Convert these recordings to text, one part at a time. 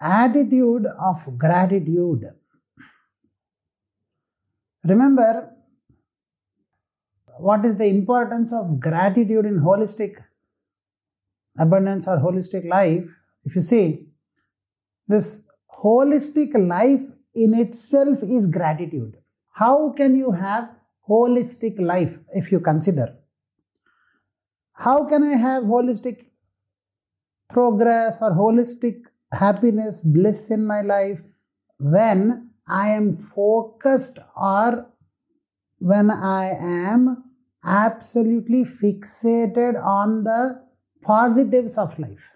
attitude of gratitude. Remember, what is the importance of gratitude in holistic abundance or holistic life? If you see, this holistic life in itself is gratitude. How can you have holistic life if you consider? How can I have holistic progress or holistic happiness, bliss in my life when I am focused or when I am absolutely fixated on the positives of life.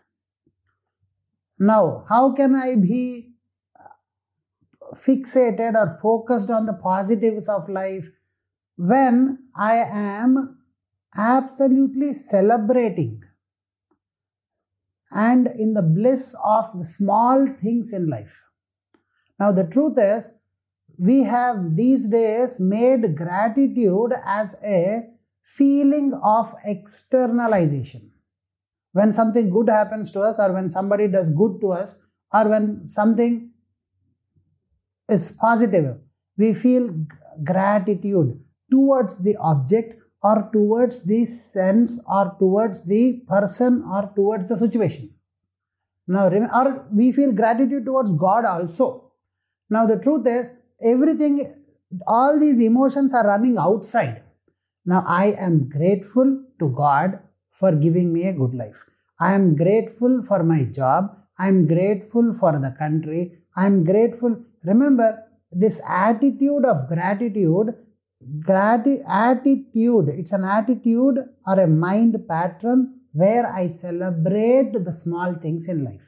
Now, how can I be uh, fixated or focused on the positives of life when I am absolutely celebrating and in the bliss of the small things in life. Now, the truth is, we have these days made gratitude as a feeling of externalization. When something good happens to us, or when somebody does good to us, or when something is positive, we feel gratitude towards the object or towards the sense or towards the person or towards the situation. Now, or we feel gratitude towards God also. Now, the truth is, everything, all these emotions are running outside. Now, I am grateful to God for giving me a good life. I am grateful for my job. I am grateful for the country. I am grateful. Remember, this attitude of gratitude Grati- attitude. It's an attitude or a mind pattern where i celebrate the small things in life.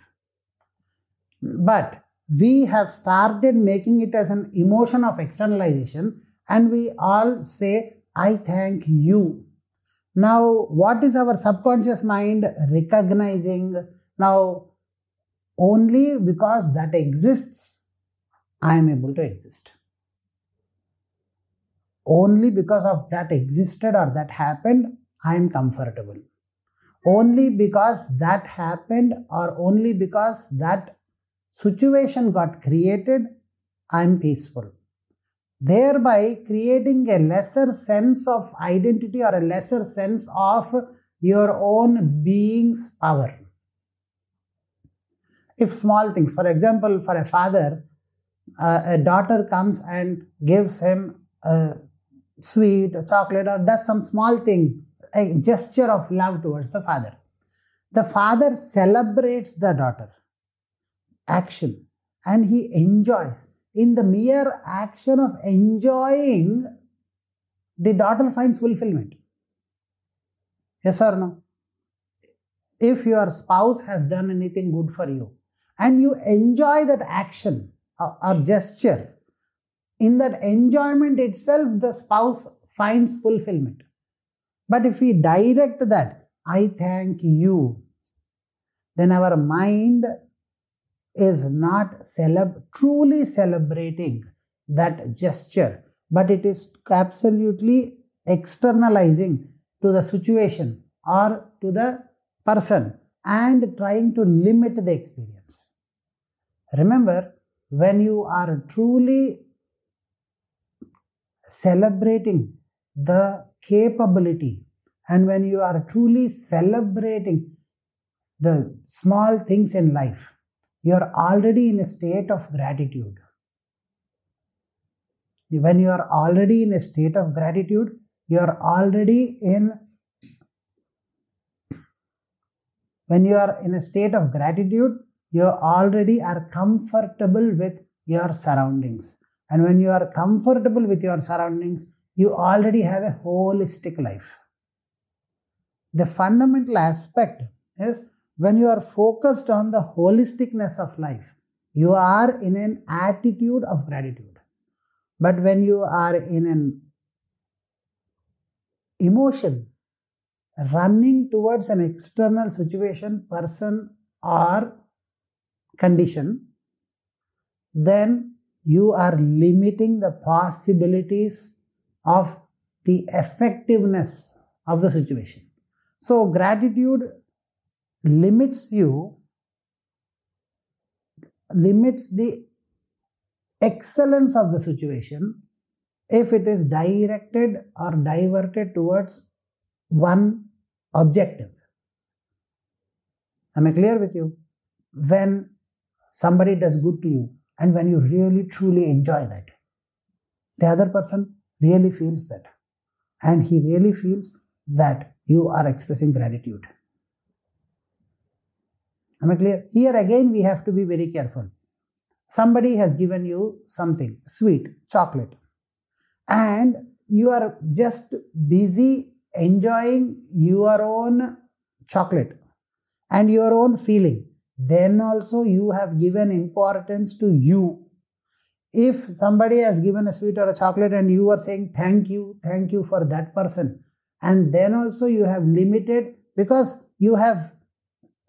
But we have started making it as an emotion of externalization and we all say i thank you. Now what is our subconscious mind recognizing? Now only because that exists i am able to exist only because of that existed or that happened i am comfortable. Only because that happened or only because that situation got created i am peaceful. Thereby creating a lesser sense of identity or a lesser sense of your own being's power. If small things for example for a father uh, a daughter comes and gives him a sweet, or chocolate, or does some small thing, a gesture of love towards the father. The father celebrates the daughter action and he enjoys. In the mere action of enjoying, the daughter finds fulfillment. Yes or no? If your spouse has done anything good for you and you enjoy that action or, or gesture, in that enjoyment itself, the spouse finds fulfillment. But if we direct that, I thank you, then our mind is not celeb- truly celebrating that gesture, but it is absolutely externalizing to the situation or to the person and trying to limit the experience. Remember, when you are truly celebrating the capability. And when you are truly celebrating the small things in life you are already in a state of gratitude. When you are already in a state of gratitude you are already in when you are in a state of gratitude you already are comfortable with your surroundings and when you are comfortable with your surroundings, you already have a holistic life. The fundamental aspect is when you are focused on the holisticness of life, you are in an attitude of gratitude. But when you are in an emotion running towards an external situation, person, or condition, then you are limiting the possibilities of the effectiveness of the situation. So, gratitude limits you, limits the excellence of the situation if it is directed or diverted towards one objective. Am I clear with you? When somebody does good to you and when you really truly enjoy that, the other person really feels that and he really feels that you are expressing gratitude. Am I clear? Here again, we have to be very careful. Somebody has given you something sweet, chocolate, and you are just busy enjoying your own chocolate and your own feeling. Then also, you have given importance to you. If somebody has given a sweet or a chocolate and you are saying thank you, thank you for that person, and then also you have limited because you have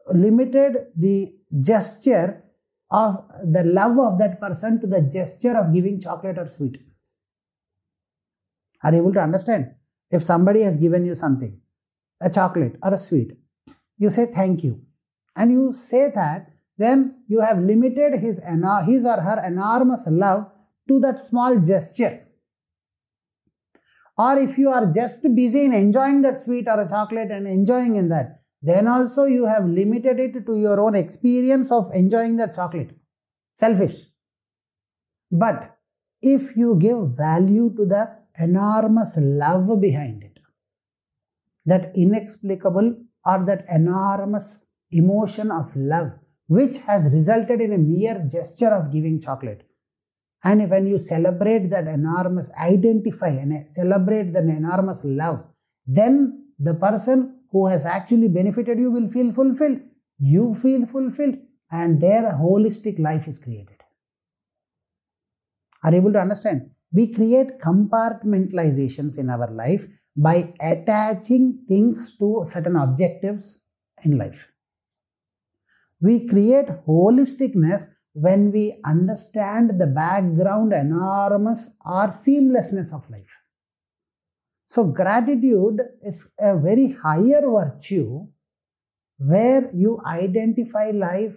limited the gesture of the love of that person to the gesture of giving chocolate or sweet. Are you able to understand? If somebody has given you something, a chocolate or a sweet, you say thank you. And you say that, then you have limited his, his or her enormous love to that small gesture. Or if you are just busy in enjoying that sweet or a chocolate and enjoying in that, then also you have limited it to your own experience of enjoying that chocolate. Selfish. But if you give value to the enormous love behind it, that inexplicable or that enormous emotion of love, which has resulted in a mere gesture of giving chocolate. And when you celebrate that enormous, identify and celebrate that enormous love, then the person who has actually benefited you will feel fulfilled. You feel fulfilled, and there a holistic life is created. Are you able to understand? We create compartmentalizations in our life by attaching things to certain objectives in life. We create holisticness when we understand the background, enormous or seamlessness of life. So, gratitude is a very higher virtue where you identify life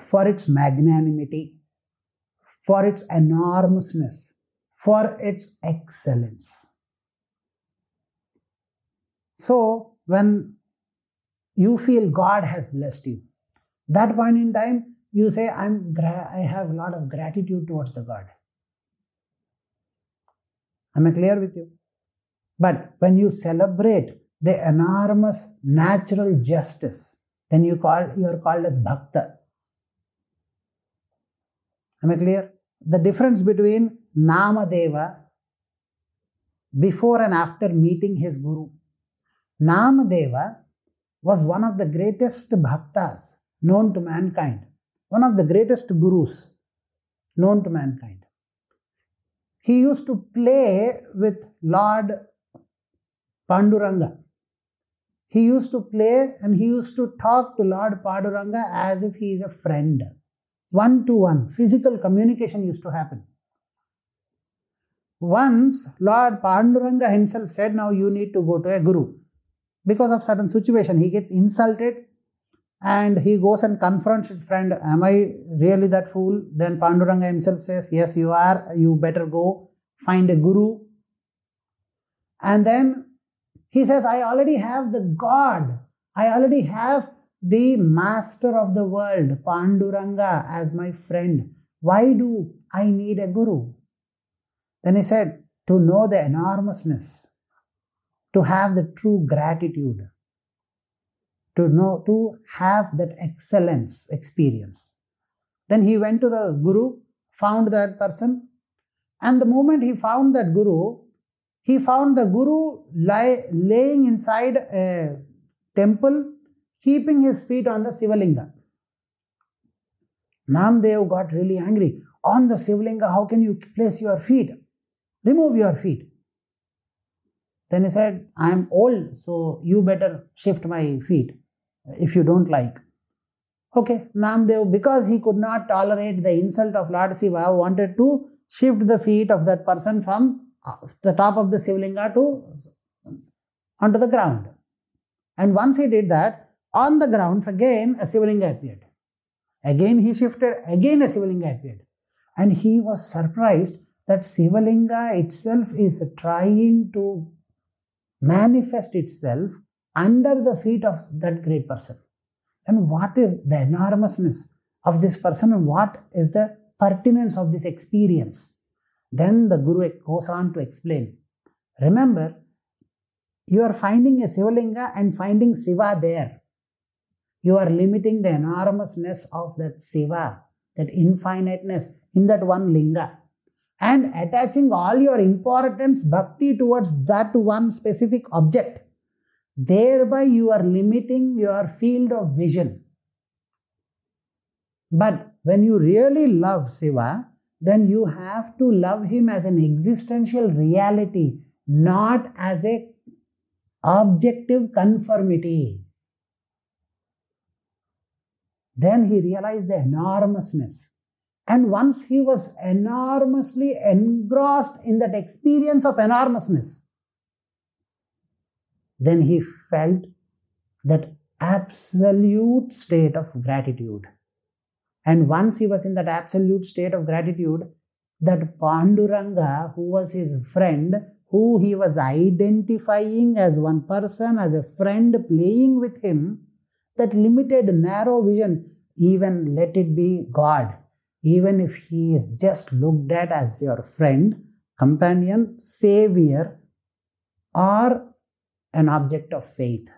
for its magnanimity, for its enormousness, for its excellence. So, when you feel God has blessed you, that point in time, you say, I'm gra- I have a lot of gratitude towards the God. Am I clear with you? But when you celebrate the enormous natural justice, then you call you are called as bhakta. Am I clear? The difference between Namadeva before and after meeting his guru. Namadeva was one of the greatest bhaktas known to mankind, one of the greatest gurus known to mankind. He used to play with Lord Panduranga. He used to play and he used to talk to Lord Panduranga as if he is a friend. One to one, physical communication used to happen. Once Lord Panduranga himself said, Now you need to go to a guru. Because of certain situation, he gets insulted and he goes and confronts his friend. Am I really that fool? Then Panduranga himself says, Yes, you are. You better go find a guru. And then he says, I already have the God. I already have the master of the world, Panduranga, as my friend. Why do I need a guru? Then he said, to know the enormousness, to have the true gratitude, to know, to have that excellence experience. Then he went to the guru, found that person, and the moment he found that guru, he found the Guru lie, laying inside a temple, keeping his feet on the Sivalinga. Namdev got really angry. On the Sivalinga, how can you place your feet? Remove your feet. Then he said, I am old, so you better shift my feet if you don't like. Okay, Namdev, because he could not tolerate the insult of Lord Siva, wanted to shift the feet of that person from the top of the Sivalinga to onto the ground. And once he did that, on the ground again a Sivalinga appeared. Again he shifted, again a Sivalinga appeared. And he was surprised that Sivalinga itself is trying to manifest itself under the feet of that great person. And what is the enormousness of this person and what is the pertinence of this experience? Then the Guru goes on to explain. Remember, you are finding a Sivalinga and finding Siva there. You are limiting the enormousness of that Siva, that infiniteness in that one Linga, and attaching all your importance, bhakti towards that one specific object. Thereby, you are limiting your field of vision. But when you really love Siva, then you have to love him as an existential reality, not as a objective conformity. Then he realized the enormousness. And once he was enormously engrossed in that experience of enormousness, then he felt that absolute state of gratitude. And once he was in that absolute state of gratitude, that Panduranga, who was his friend, who he was identifying as one person, as a friend playing with him, that limited, narrow vision, even let it be God, even if he is just looked at as your friend, companion, savior, or an object of faith,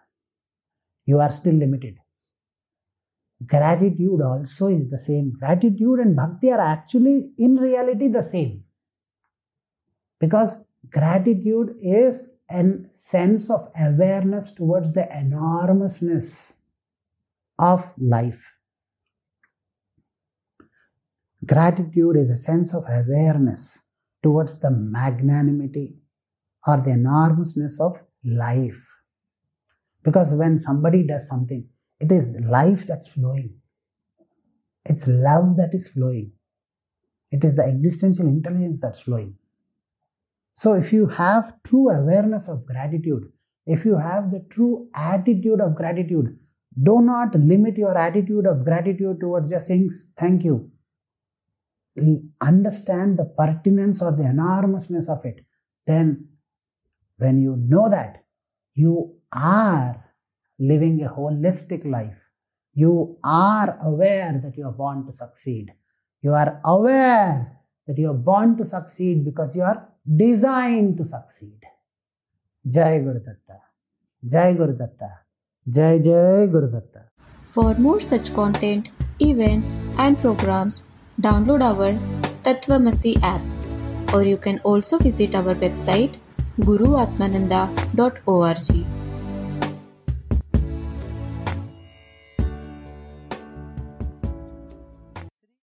you are still limited. Gratitude also is the same. Gratitude and bhakti are actually, in reality, the same. Because gratitude is a sense of awareness towards the enormousness of life. Gratitude is a sense of awareness towards the magnanimity or the enormousness of life. Because when somebody does something, it is life that's flowing. It's love that is flowing. It is the existential intelligence that's flowing. So, if you have true awareness of gratitude, if you have the true attitude of gratitude, do not limit your attitude of gratitude towards just saying thank you. Understand the pertinence or the enormousness of it. Then, when you know that, you are living a holistic life. You are aware that you are born to succeed. You are aware that you are born to succeed because you are designed to succeed. Jai Guru Datta. Jai Guru Datta. Jai Jai Guru Datta. For more such content, events, and programs, download our Tattvamasi app. Or you can also visit our website Guruatmananda dot O R G.